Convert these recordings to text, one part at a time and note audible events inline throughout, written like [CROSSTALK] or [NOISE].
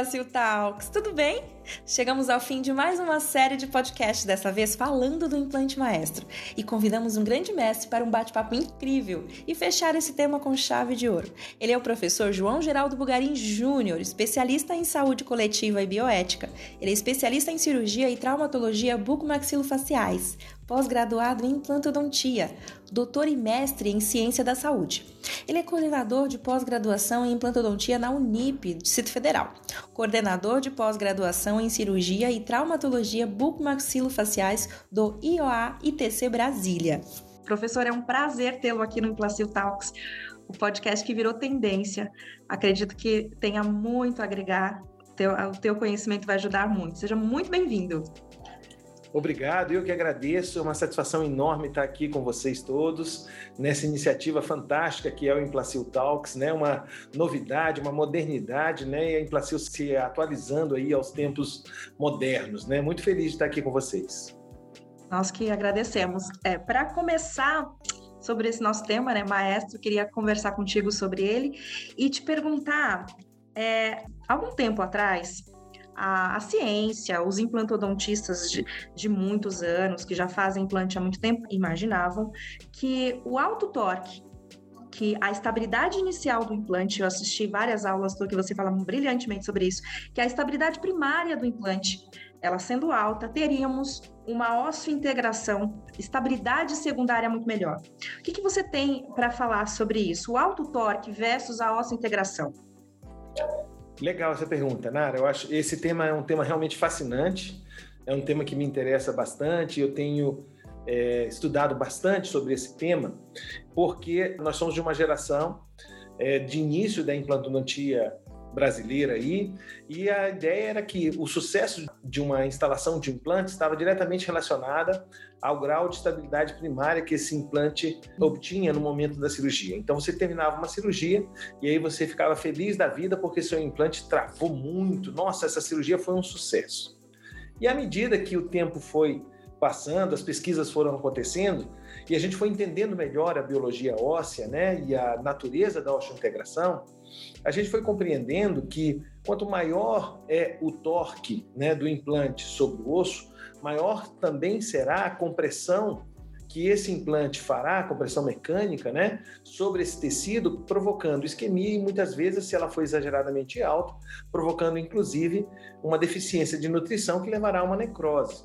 Implacil Talks, tudo bem? Chegamos ao fim de mais uma série de podcasts, dessa vez falando do implante maestro. E convidamos um grande mestre para um bate-papo incrível e fechar esse tema com chave de ouro. Ele é o professor João Geraldo Bugarim Júnior, especialista em saúde coletiva e bioética. Ele é especialista em cirurgia e traumatologia bucomaxilofaciais, pós-graduado em implantodontia, doutor e mestre em ciência da saúde. Ele é coordenador de pós-graduação em implantodontia na Unip, Distrito Federal, coordenador de pós-graduação em cirurgia e traumatologia bucomaxilofaciais do IOA ITC Brasília. Professor, é um prazer tê-lo aqui no Implacil Talks, o podcast que virou tendência. Acredito que tenha muito a agregar, o teu conhecimento vai ajudar muito. Seja muito bem-vindo. Obrigado, eu que agradeço, é uma satisfação enorme estar aqui com vocês todos nessa iniciativa fantástica que é o Implacil Talks, né? Uma novidade, uma modernidade, né? E a Implacil se atualizando aí aos tempos modernos, né? Muito feliz de estar aqui com vocês. Nós que agradecemos. É, Para começar sobre esse nosso tema, né, maestro, queria conversar contigo sobre ele e te perguntar, é, algum tempo atrás, a, a ciência, os implantodontistas de, de muitos anos, que já fazem implante há muito tempo, imaginavam que o alto torque que a estabilidade inicial do implante, eu assisti várias aulas que você fala brilhantemente sobre isso, que a estabilidade primária do implante, ela sendo alta, teríamos uma osso-integração, estabilidade secundária muito melhor. O que, que você tem para falar sobre isso? O alto torque versus a osso-integração? Legal essa pergunta, Nara. Eu acho esse tema é um tema realmente fascinante. É um tema que me interessa bastante. Eu tenho é, estudado bastante sobre esse tema, porque nós somos de uma geração é, de início da implantodontia brasileira aí, e a ideia era que o sucesso de uma instalação de implante estava diretamente relacionada ao grau de estabilidade primária que esse implante obtinha no momento da cirurgia. Então você terminava uma cirurgia e aí você ficava feliz da vida porque seu implante travou muito. Nossa, essa cirurgia foi um sucesso. E à medida que o tempo foi passando, as pesquisas foram acontecendo e a gente foi entendendo melhor a biologia óssea, né, e a natureza da osteointegração, a gente foi compreendendo que quanto maior é o torque, né, do implante sobre o osso, maior também será a compressão que esse implante fará, compressão mecânica, né, sobre esse tecido, provocando isquemia e muitas vezes, se ela for exageradamente alta, provocando inclusive uma deficiência de nutrição que levará a uma necrose.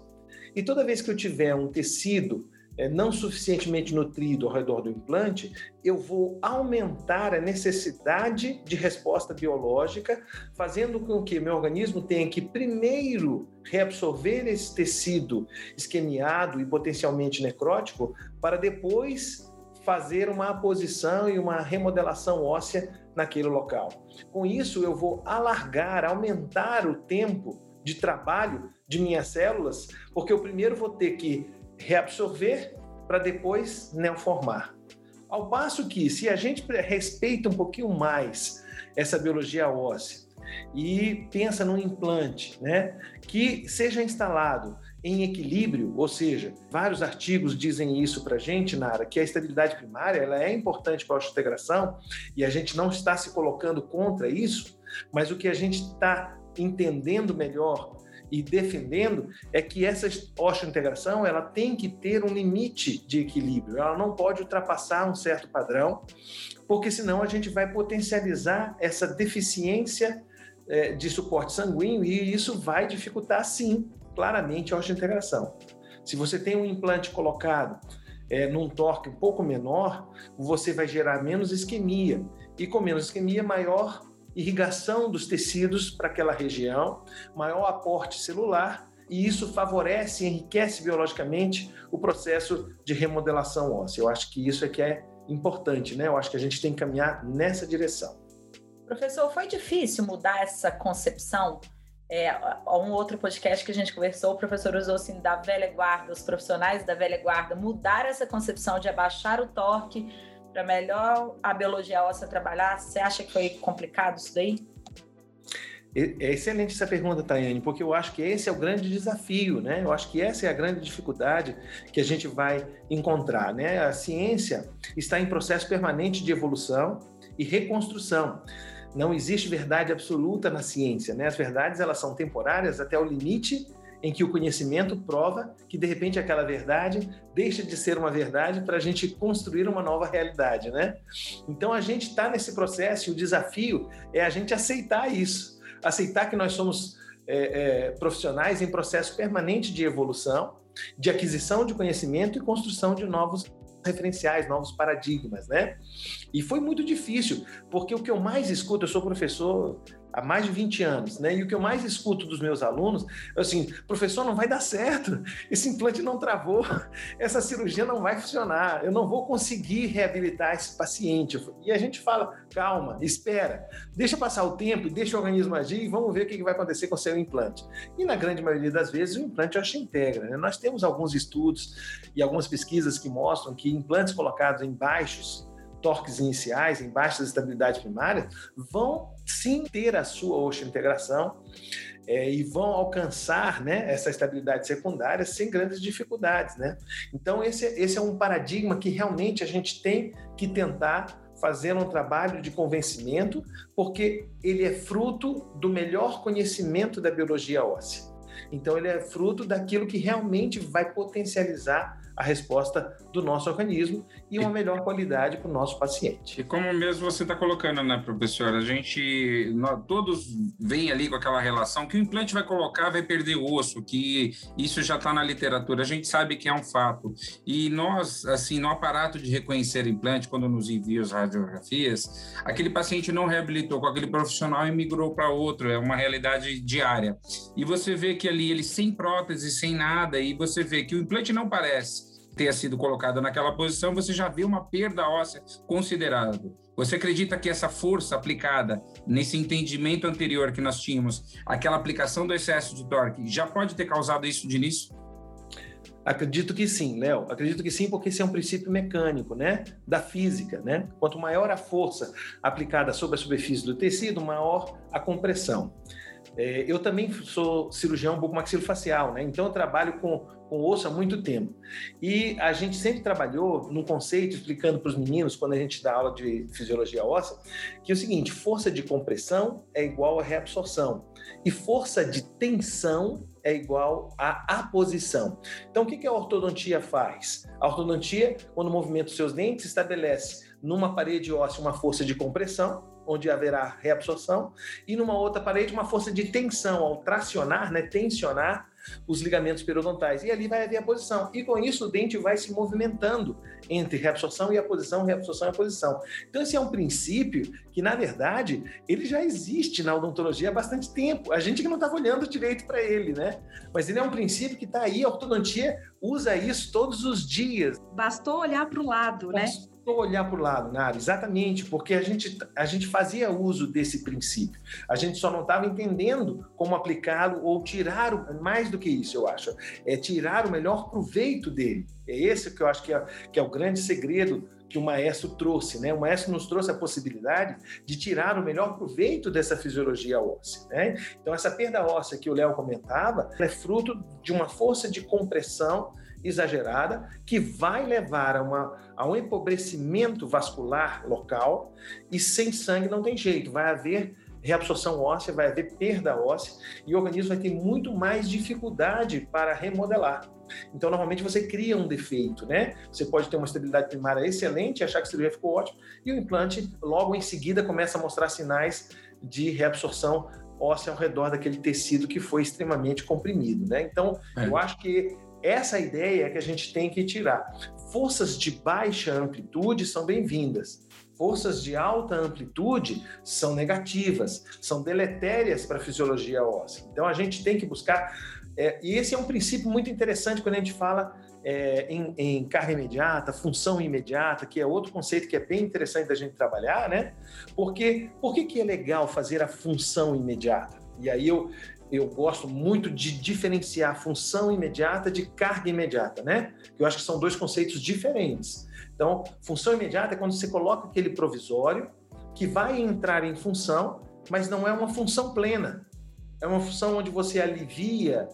E toda vez que eu tiver um tecido é, não suficientemente nutrido ao redor do implante, eu vou aumentar a necessidade de resposta biológica, fazendo com que meu organismo tenha que primeiro reabsorver esse tecido esquemiado e potencialmente necrótico, para depois fazer uma aposição e uma remodelação óssea naquele local. Com isso, eu vou alargar, aumentar o tempo de trabalho de minhas células, porque eu primeiro vou ter que reabsorver para depois neoformar. Ao passo que, se a gente respeita um pouquinho mais essa biologia óssea e pensa num implante né, que seja instalado em equilíbrio, ou seja, vários artigos dizem isso para a gente, Nara, que a estabilidade primária ela é importante para a osteointegração e a gente não está se colocando contra isso, mas o que a gente está entendendo melhor e defendendo é que essa osteointegração ela tem que ter um limite de equilíbrio, ela não pode ultrapassar um certo padrão, porque senão a gente vai potencializar essa deficiência é, de suporte sanguíneo e isso vai dificultar, sim, claramente a osteointegração. Se você tem um implante colocado é, num torque um pouco menor, você vai gerar menos isquemia. E com menos isquemia, maior irrigação dos tecidos para aquela região, maior aporte celular, e isso favorece enriquece biologicamente o processo de remodelação óssea. Eu acho que isso é que é importante, né? Eu acho que a gente tem que caminhar nessa direção. Professor, foi difícil mudar essa concepção? É, um outro podcast que a gente conversou, o professor usou assim da velha guarda, os profissionais da velha guarda, mudar essa concepção de abaixar o torque para melhor a biologia óssea trabalhar? Você acha que foi complicado isso daí? É excelente essa pergunta, Tayane, porque eu acho que esse é o grande desafio, né? Eu acho que essa é a grande dificuldade que a gente vai encontrar, né? A ciência está em processo permanente de evolução e reconstrução. Não existe verdade absoluta na ciência, né? As verdades elas são temporárias até o limite em que o conhecimento prova que de repente aquela verdade deixa de ser uma verdade para a gente construir uma nova realidade, né? Então a gente está nesse processo e o desafio é a gente aceitar isso, aceitar que nós somos é, é, profissionais em processo permanente de evolução, de aquisição de conhecimento e construção de novos referenciais, novos paradigmas, né? E foi muito difícil, porque o que eu mais escuto, eu sou professor há mais de 20 anos, né? E o que eu mais escuto dos meus alunos é assim: professor, não vai dar certo, esse implante não travou, essa cirurgia não vai funcionar, eu não vou conseguir reabilitar esse paciente. E a gente fala: calma, espera, deixa passar o tempo, deixa o organismo agir e vamos ver o que vai acontecer com o seu implante. E na grande maioria das vezes o implante acha integra. Né? Nós temos alguns estudos e algumas pesquisas que mostram que implantes colocados em baixos torques iniciais, em baixas estabilidades primárias, vão sim ter a sua osteointegração é, e vão alcançar né, essa estabilidade secundária sem grandes dificuldades. Né? Então, esse, esse é um paradigma que realmente a gente tem que tentar fazer um trabalho de convencimento, porque ele é fruto do melhor conhecimento da biologia óssea. Então, ele é fruto daquilo que realmente vai potencializar a resposta do nosso organismo e uma melhor qualidade para o nosso paciente. E como mesmo você está colocando, né, professor? A gente, nós, todos vêm ali com aquela relação que o implante vai colocar, vai perder osso, que isso já está na literatura, a gente sabe que é um fato. E nós, assim, no aparato de reconhecer implante, quando nos envia as radiografias, aquele paciente não reabilitou com aquele profissional e migrou para outro, é uma realidade diária. E você vê que ali ele sem prótese, sem nada, e você vê que o implante não parece ter sido colocado naquela posição, você já vê uma perda óssea considerável. Você acredita que essa força aplicada nesse entendimento anterior que nós tínhamos, aquela aplicação do excesso de torque, já pode ter causado isso de início? Acredito que sim, Léo. Acredito que sim, porque esse é um princípio mecânico, né? Da física, né? Quanto maior a força aplicada sobre a superfície do tecido, maior a compressão. É, eu também sou cirurgião bucomaxilofacial, né? Então eu trabalho com com osso há muito tempo. E a gente sempre trabalhou num conceito, explicando para os meninos, quando a gente dá aula de fisiologia óssea, que é o seguinte: força de compressão é igual a reabsorção, e força de tensão é igual a aposição. Então, o que a ortodontia faz? A ortodontia, quando movimenta os seus dentes, estabelece numa parede óssea uma força de compressão, onde haverá reabsorção, e numa outra parede uma força de tensão, ao tracionar, né, tensionar os ligamentos periodontais. E ali vai haver a posição. E com isso o dente vai se movimentando entre reabsorção e aposição, reabsorção e aposição. Então esse é um princípio que, na verdade, ele já existe na odontologia há bastante tempo. A gente que não estava olhando direito para ele, né? Mas ele é um princípio que está aí, a ortodontia usa isso todos os dias. Bastou olhar para o lado? Bastou né? Olhar para o lado, Nara, exatamente, porque a gente, a gente fazia uso desse princípio. A gente só não estava entendendo como aplicá-lo ou tirar, o, mais do que isso, eu acho, é tirar o melhor proveito dele. É esse que eu acho que é, que é o grande segredo que o maestro trouxe, né? O maestro nos trouxe a possibilidade de tirar o melhor proveito dessa fisiologia óssea, né? Então essa perda óssea que o Léo comentava é fruto de uma força de compressão exagerada que vai levar a, uma, a um empobrecimento vascular local e sem sangue não tem jeito, vai haver reabsorção óssea, vai haver perda óssea e o organismo vai ter muito mais dificuldade para remodelar. Então, normalmente você cria um defeito, né? Você pode ter uma estabilidade primária excelente, achar que a cirurgia ficou ótima, e o implante, logo em seguida, começa a mostrar sinais de reabsorção óssea ao redor daquele tecido que foi extremamente comprimido, né? Então, é. eu acho que essa ideia é que a gente tem que tirar. Forças de baixa amplitude são bem-vindas. Forças de alta amplitude são negativas, são deletérias para a fisiologia óssea. Então a gente tem que buscar. É, e esse é um princípio muito interessante quando a gente fala é, em, em carga imediata, função imediata, que é outro conceito que é bem interessante da gente trabalhar, né? Porque por que, que é legal fazer a função imediata? E aí eu, eu gosto muito de diferenciar função imediata de carga imediata, né? Eu acho que são dois conceitos diferentes. Então, função imediata é quando você coloca aquele provisório que vai entrar em função, mas não é uma função plena. É uma função onde você alivia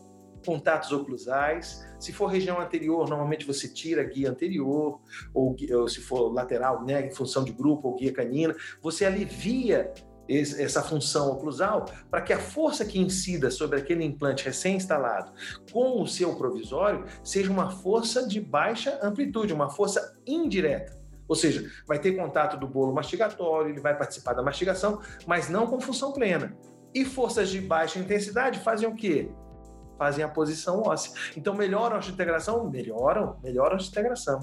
contatos oclusais. Se for região anterior, normalmente você tira guia anterior, ou, ou se for lateral, né, em função de grupo ou guia canina, você alivia essa função oclusal para que a força que incida sobre aquele implante recém-instalado com o seu provisório seja uma força de baixa amplitude, uma força indireta. Ou seja, vai ter contato do bolo mastigatório, ele vai participar da mastigação, mas não com função plena. E forças de baixa intensidade fazem o quê? Fazem a posição óssea. Então, melhoram a integração? Melhoram, melhoram a integração.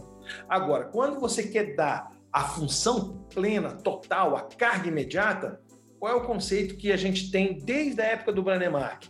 Agora, quando você quer dar a função plena, total, a carga imediata, qual é o conceito que a gente tem desde a época do Branemark?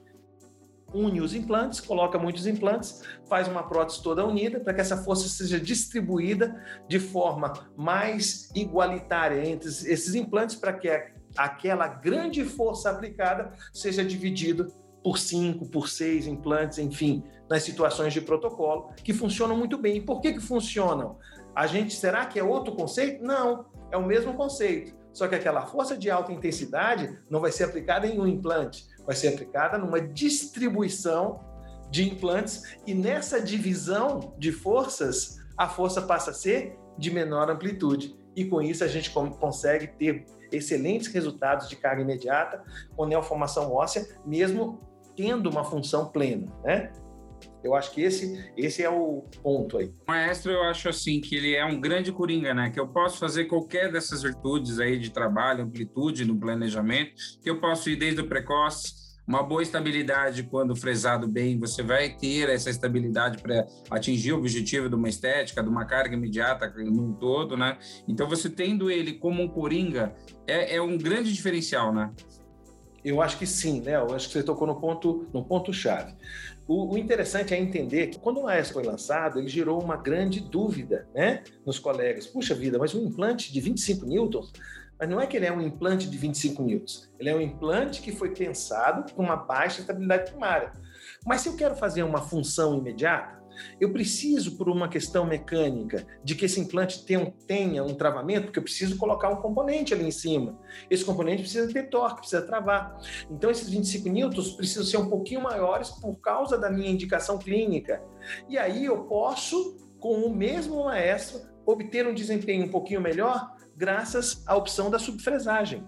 Une os implantes, coloca muitos implantes, faz uma prótese toda unida para que essa força seja distribuída de forma mais igualitária entre esses implantes para que aquela grande força aplicada seja dividida por cinco, por seis implantes, enfim, nas situações de protocolo, que funcionam muito bem. E por que, que funcionam? A gente, será que é outro conceito? Não, é o mesmo conceito. Só que aquela força de alta intensidade não vai ser aplicada em um implante, vai ser aplicada numa distribuição de implantes e nessa divisão de forças, a força passa a ser de menor amplitude. E com isso a gente consegue ter excelentes resultados de carga imediata com neoformação óssea, mesmo tendo uma função plena, né? Eu acho que esse, esse é o ponto aí. O maestro, eu acho assim que ele é um grande coringa, né? Que eu posso fazer qualquer dessas virtudes aí de trabalho, amplitude no planejamento, que eu posso ir desde o precoce, uma boa estabilidade quando fresado bem, você vai ter essa estabilidade para atingir o objetivo de uma estética, de uma carga imediata num todo, né? Então, você tendo ele como um coringa é, é um grande diferencial, né? Eu acho que sim, né? Eu acho que você tocou no ponto, no ponto chave. O, o, interessante é entender que quando o AES foi lançado, ele gerou uma grande dúvida né, nos colegas. Puxa vida, mas um implante de 25 newtons, mas não é que ele é um implante de 25 newtons. Ele é um implante que foi pensado com uma baixa estabilidade primária. Mas se eu quero fazer uma função imediata, eu preciso, por uma questão mecânica, de que esse implante tenha, tenha um travamento, porque eu preciso colocar um componente ali em cima. Esse componente precisa ter torque, precisa travar. Então, esses 25 newtons precisam ser um pouquinho maiores por causa da minha indicação clínica. E aí eu posso, com o mesmo maestro, obter um desempenho um pouquinho melhor graças à opção da subfresagem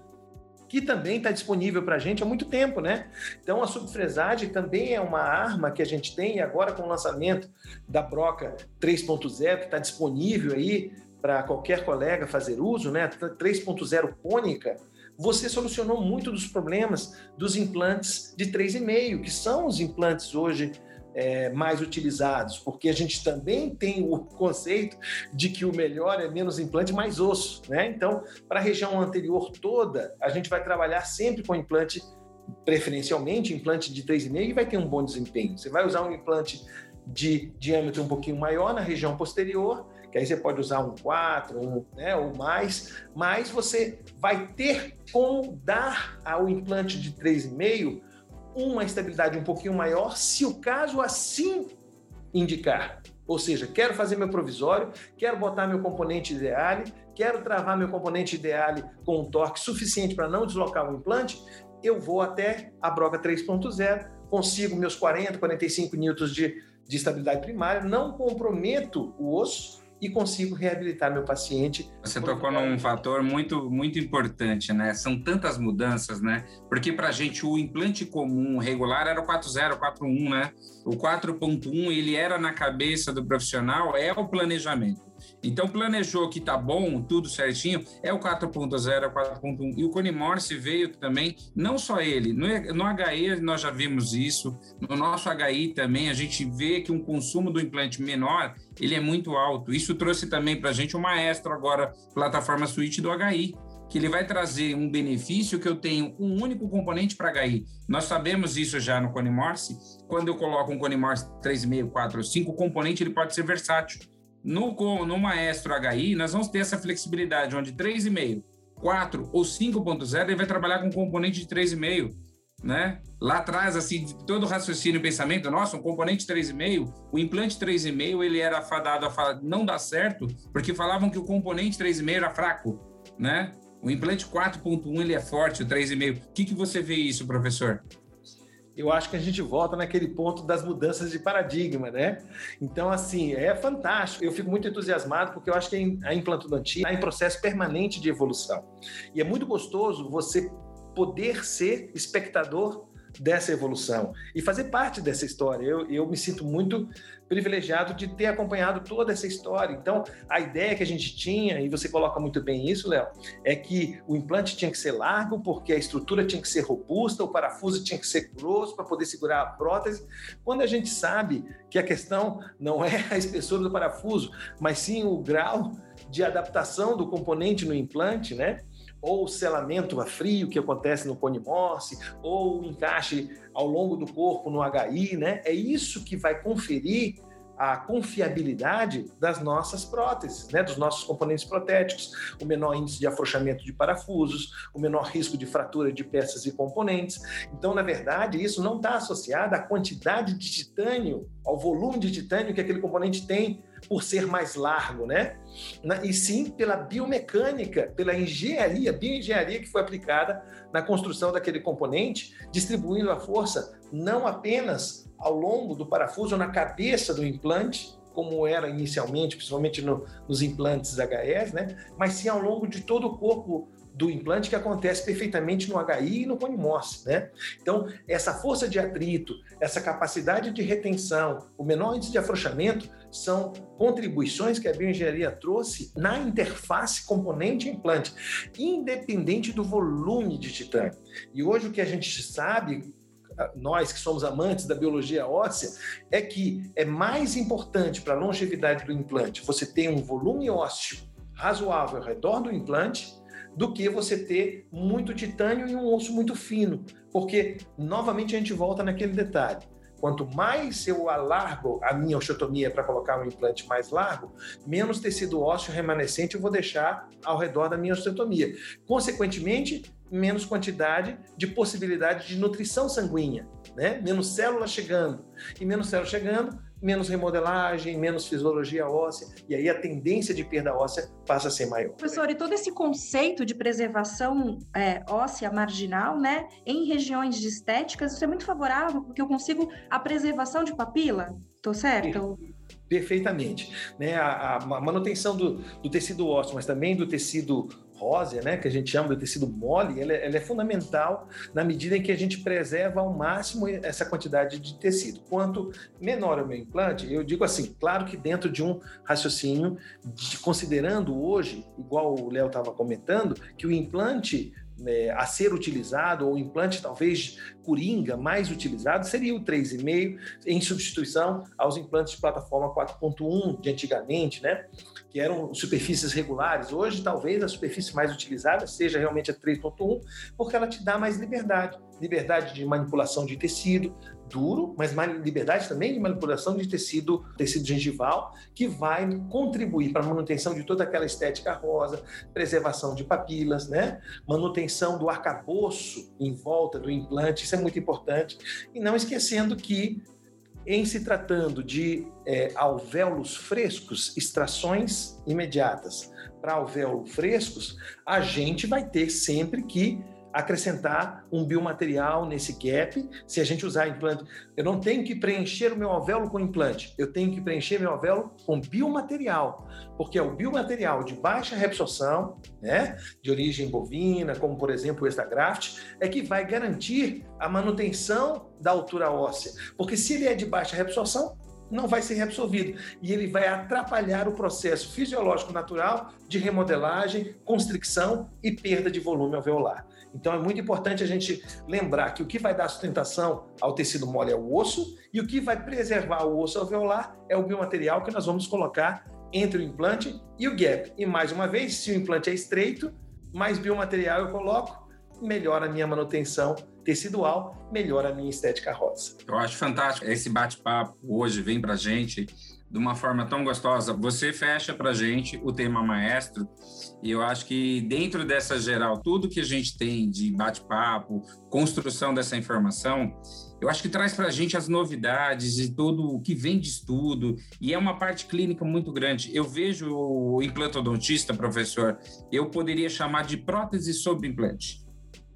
que também está disponível para a gente há muito tempo, né? Então a subfresagem também é uma arma que a gente tem agora com o lançamento da Broca 3.0 que está disponível aí para qualquer colega fazer uso, né? 3.0 cônica, você solucionou muito dos problemas dos implantes de 3,5, que são os implantes hoje é, mais utilizados, porque a gente também tem o conceito de que o melhor é menos implante, mais osso, né? Então, para a região anterior toda, a gente vai trabalhar sempre com implante, preferencialmente implante de 3,5 e vai ter um bom desempenho. Você vai usar um implante de diâmetro um pouquinho maior na região posterior, que aí você pode usar um 4, um, né, ou mais, mas você vai ter como dar ao implante de 3,5 uma estabilidade um pouquinho maior, se o caso assim indicar. Ou seja, quero fazer meu provisório, quero botar meu componente ideale, quero travar meu componente ideale com um torque suficiente para não deslocar o implante, eu vou até a broca 3.0, consigo meus 40, 45 newtons de, de estabilidade primária, não comprometo o osso, e consigo reabilitar meu paciente. Você tocou num fator muito, muito importante, né? São tantas mudanças, né? Porque para a gente o implante comum regular era o 4.0, 4.1, né? O 4.1 ele era na cabeça do profissional é o planejamento. Então, planejou que tá bom, tudo certinho, é o 4.0, é o 4.1. E o Cone Morse veio também, não só ele, no, no HI nós já vimos isso, no nosso HI também a gente vê que um consumo do implante menor, ele é muito alto. Isso trouxe também para a gente o maestro agora, plataforma Switch do HI, que ele vai trazer um benefício que eu tenho um único componente para HI. Nós sabemos isso já no Cone Morse. Quando eu coloco um Cone Morse 3,5, 4, 5, o componente ele pode ser versátil. No, no Maestro HI, nós vamos ter essa flexibilidade, onde 3,5, 4 ou 5.0, ele vai trabalhar com componente de 3,5, né? Lá atrás, assim, todo o raciocínio e pensamento, nossa, um componente 3,5, o implante 3,5, ele era fadado a não dar certo, porque falavam que o componente 3,5 era fraco, né? O implante 4.1, ele é forte, o 3,5. O que, que você vê isso, professor? Eu acho que a gente volta naquele ponto das mudanças de paradigma, né? Então, assim, é fantástico. Eu fico muito entusiasmado porque eu acho que a implantodontia está em processo permanente de evolução. E é muito gostoso você poder ser espectador dessa evolução e fazer parte dessa história. Eu, eu me sinto muito privilegiado de ter acompanhado toda essa história. Então, a ideia que a gente tinha, e você coloca muito bem isso, Léo, é que o implante tinha que ser largo, porque a estrutura tinha que ser robusta, o parafuso tinha que ser grosso para poder segurar a prótese. Quando a gente sabe que a questão não é a espessura do parafuso, mas sim o grau de adaptação do componente no implante, né? Ou o selamento a frio que acontece no Morse, ou o encaixe ao longo do corpo no HI, né? É isso que vai conferir a confiabilidade das nossas próteses, né, dos nossos componentes protéticos, o menor índice de afrouxamento de parafusos, o menor risco de fratura de peças e componentes. Então, na verdade, isso não está associado à quantidade de titânio, ao volume de titânio que aquele componente tem por ser mais largo, né? E sim pela biomecânica, pela engenharia, bioengenharia que foi aplicada na construção daquele componente, distribuindo a força não apenas ao longo do parafuso na cabeça do implante, como era inicialmente, principalmente no, nos implantes HS, né? mas sim ao longo de todo o corpo do implante que acontece perfeitamente no HI e no Morse, né? Então, essa força de atrito, essa capacidade de retenção, o menor índice de afrouxamento são contribuições que a bioengenharia trouxe na interface componente-implante, independente do volume de titânio. E hoje o que a gente sabe nós que somos amantes da biologia óssea, é que é mais importante para a longevidade do implante você ter um volume ósseo razoável ao redor do implante do que você ter muito titânio e um osso muito fino, porque novamente a gente volta naquele detalhe. Quanto mais eu alargo a minha osteotomia para colocar um implante mais largo, menos tecido ósseo remanescente eu vou deixar ao redor da minha osteotomia. Consequentemente, menos quantidade de possibilidade de nutrição sanguínea, né? Menos células chegando. E menos células chegando, menos remodelagem, menos fisiologia óssea, e aí a tendência de perda óssea passa a ser maior. Professor, e todo esse conceito de preservação é, óssea marginal, né, em regiões de estéticas, isso é muito favorável, porque eu consigo a preservação de papila, tô certo? Perfeitamente. Né? A, a manutenção do, do, tecido ósseo, mas também do tecido rósea, né, que a gente chama do tecido mole, ela, é, ela, é fundamental na medida em que a gente preserva ao máximo essa quantidade de tecido. Quanto menor o meu implante, eu digo assim, claro que dentro de um raciocínio, de, considerando hoje, igual o Léo estava comentando, que o implante é, a ser utilizado, ou o implante talvez coringa mais utilizado, seria o 3,5, em substituição aos implantes de plataforma 4.1 de antigamente, né? que eram superfícies regulares. Hoje, talvez a superfície mais utilizada seja realmente a 3.1, porque ela te dá mais liberdade. Liberdade de manipulação de tecido, duro, mas liberdade também de manipulação de tecido, tecido gengival, que vai contribuir para a manutenção de toda aquela estética rosa, preservação de papilas, né? manutenção do arcabouço em volta do implante, isso é muito importante. E não esquecendo que em se tratando de é, alvéolos frescos, extrações imediatas para alvéolo frescos, a gente vai ter sempre que acrescentar um biomaterial nesse gap. Se a gente usar implante, eu não tenho que preencher o meu alvéolo com implante, eu tenho que preencher meu alvéolo com biomaterial, porque é o biomaterial de baixa reabsorção, né, de origem bovina, como por exemplo o extragraft, é que vai garantir a manutenção da altura óssea. Porque se ele é de baixa reabsorção, não vai ser reabsorvido e ele vai atrapalhar o processo fisiológico natural de remodelagem, constricção e perda de volume alveolar. Então é muito importante a gente lembrar que o que vai dar sustentação ao tecido mole é o osso e o que vai preservar o osso alveolar é o biomaterial que nós vamos colocar entre o implante e o gap. E mais uma vez, se o implante é estreito, mais biomaterial eu coloco, melhora a minha manutenção tecidual, melhora a minha estética rosa. Eu acho fantástico. Esse bate-papo hoje vem para gente de uma forma tão gostosa. Você fecha para gente o tema maestro e eu acho que dentro dessa geral, tudo que a gente tem de bate-papo, construção dessa informação, eu acho que traz para gente as novidades e tudo o que vem de estudo, e é uma parte clínica muito grande. Eu vejo o implantodontista, professor, eu poderia chamar de prótese sobre implante.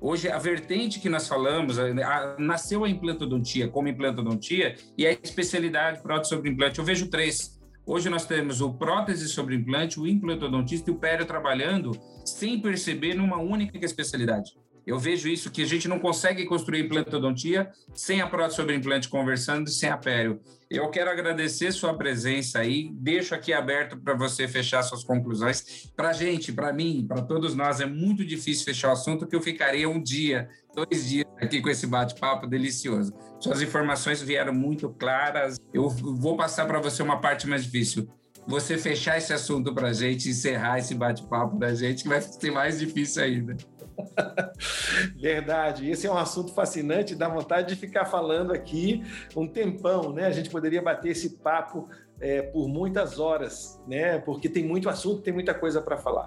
Hoje, a vertente que nós falamos, a, a, nasceu a implantodontia como implantodontia e a especialidade prótese sobre implante. Eu vejo três. Hoje nós temos o prótese sobre implante, o implantodontista e o pério trabalhando sem perceber numa única especialidade. Eu vejo isso que a gente não consegue construir implantodontia sem a prótese sobre implante conversando e sem a pério. Eu quero agradecer sua presença aí, deixo aqui aberto para você fechar suas conclusões. Para a gente, para mim, para todos nós, é muito difícil fechar o assunto, que eu ficaria um dia, dois dias aqui com esse bate-papo delicioso. Suas informações vieram muito claras. Eu vou passar para você uma parte mais difícil você fechar esse assunto para a gente, encerrar esse bate-papo da gente, que vai ser mais difícil ainda. [LAUGHS] Verdade. Esse é um assunto fascinante, dá vontade de ficar falando aqui um tempão, né? A gente poderia bater esse papo é, por muitas horas, né? Porque tem muito assunto, tem muita coisa para falar.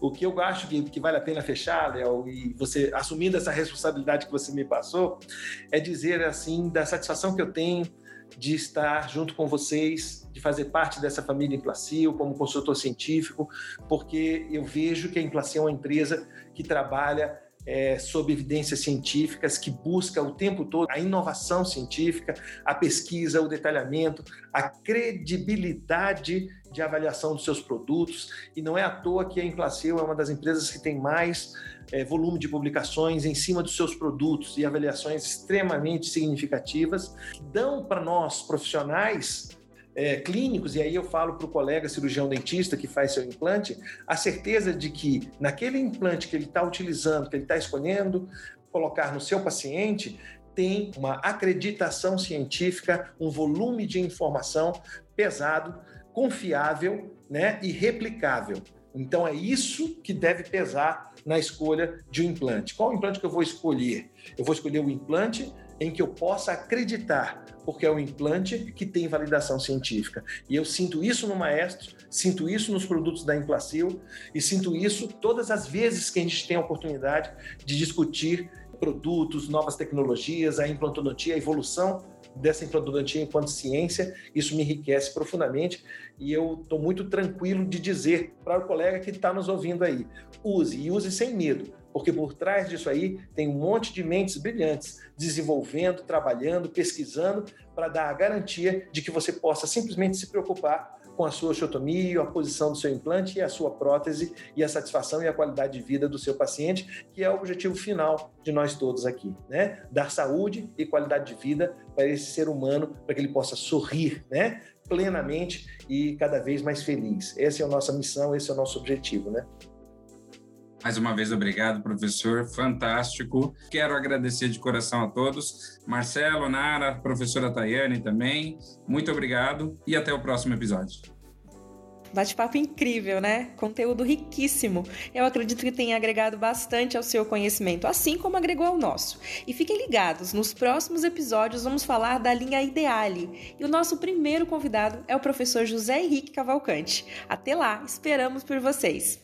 O que eu acho que, que vale a pena fechar, Léo, e você assumindo essa responsabilidade que você me passou, é dizer assim da satisfação que eu tenho de estar junto com vocês, de fazer parte dessa família Implacil como consultor científico, porque eu vejo que a Implacil é uma empresa que trabalha é, sob evidências científicas, que busca o tempo todo a inovação científica, a pesquisa, o detalhamento, a credibilidade de avaliação dos seus produtos. E não é à toa que a Implacil é uma das empresas que tem mais é, volume de publicações em cima dos seus produtos e avaliações extremamente significativas, que dão para nós, profissionais, é, clínicos, e aí eu falo para o colega cirurgião dentista que faz seu implante, a certeza de que naquele implante que ele está utilizando, que ele está escolhendo colocar no seu paciente, tem uma acreditação científica, um volume de informação pesado, confiável né, e replicável. Então é isso que deve pesar na escolha de um implante. Qual implante que eu vou escolher? Eu vou escolher o implante em que eu possa acreditar, porque é um implante que tem validação científica. E eu sinto isso no Maestro, sinto isso nos produtos da Implacil e sinto isso todas as vezes que a gente tem a oportunidade de discutir produtos, novas tecnologias, a implantodontia, a evolução dessa implantodontia enquanto ciência, isso me enriquece profundamente e eu estou muito tranquilo de dizer para o colega que está nos ouvindo aí, use e use sem medo, porque por trás disso aí tem um monte de mentes brilhantes desenvolvendo, trabalhando, pesquisando para dar a garantia de que você possa simplesmente se preocupar com a sua osteotomia, a posição do seu implante e a sua prótese e a satisfação e a qualidade de vida do seu paciente, que é o objetivo final de nós todos aqui, né? Dar saúde e qualidade de vida para esse ser humano, para que ele possa sorrir, né? Plenamente e cada vez mais feliz. Essa é a nossa missão, esse é o nosso objetivo, né? Mais uma vez, obrigado, professor. Fantástico. Quero agradecer de coração a todos. Marcelo, Nara, professora Tayane também. Muito obrigado e até o próximo episódio. Bate-papo incrível, né? Conteúdo riquíssimo. Eu acredito que tenha agregado bastante ao seu conhecimento, assim como agregou ao nosso. E fiquem ligados, nos próximos episódios vamos falar da linha Ideale. E o nosso primeiro convidado é o professor José Henrique Cavalcante. Até lá, esperamos por vocês.